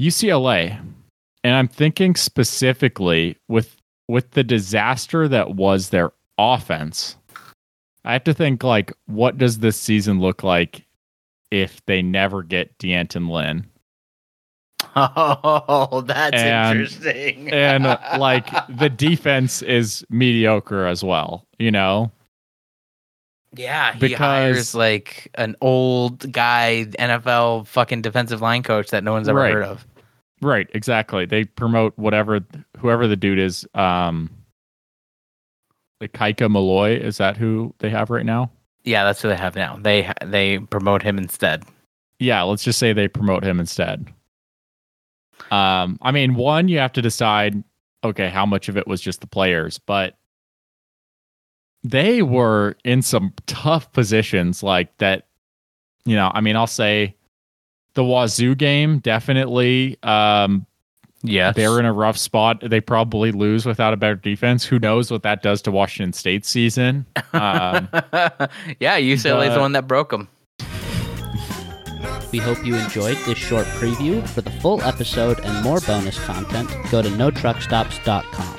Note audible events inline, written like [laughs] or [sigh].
UCLA, and I'm thinking specifically with with the disaster that was their offense. I have to think like, what does this season look like if they never get D'Anton Lynn? Oh, [laughs] that's And- interesting. and [laughs] like the defense is mediocre as well you know yeah, he because- hires like an old guy NFL fucking defensive line coach that no one's ever Right. heard of. right exactly they promote whatever whoever the dude is um like Kaika Malloe is that who they have right now Yeah, that's who they have now. They they promote him instead. yeah let's just say they promote him instead um i mean one you have to decide okay how much of it was just the players but they were in some tough positions like that you know i mean i'll say the wazoo game definitely um Yeah, they're in a rough spot they probably lose without a better defense who knows what that does to washington state's season um [laughs] yeah, UCLA is the- the one that broke them. We hope you enjoyed this short preview. For the full episode and more bonus content, go to notruckstops.com.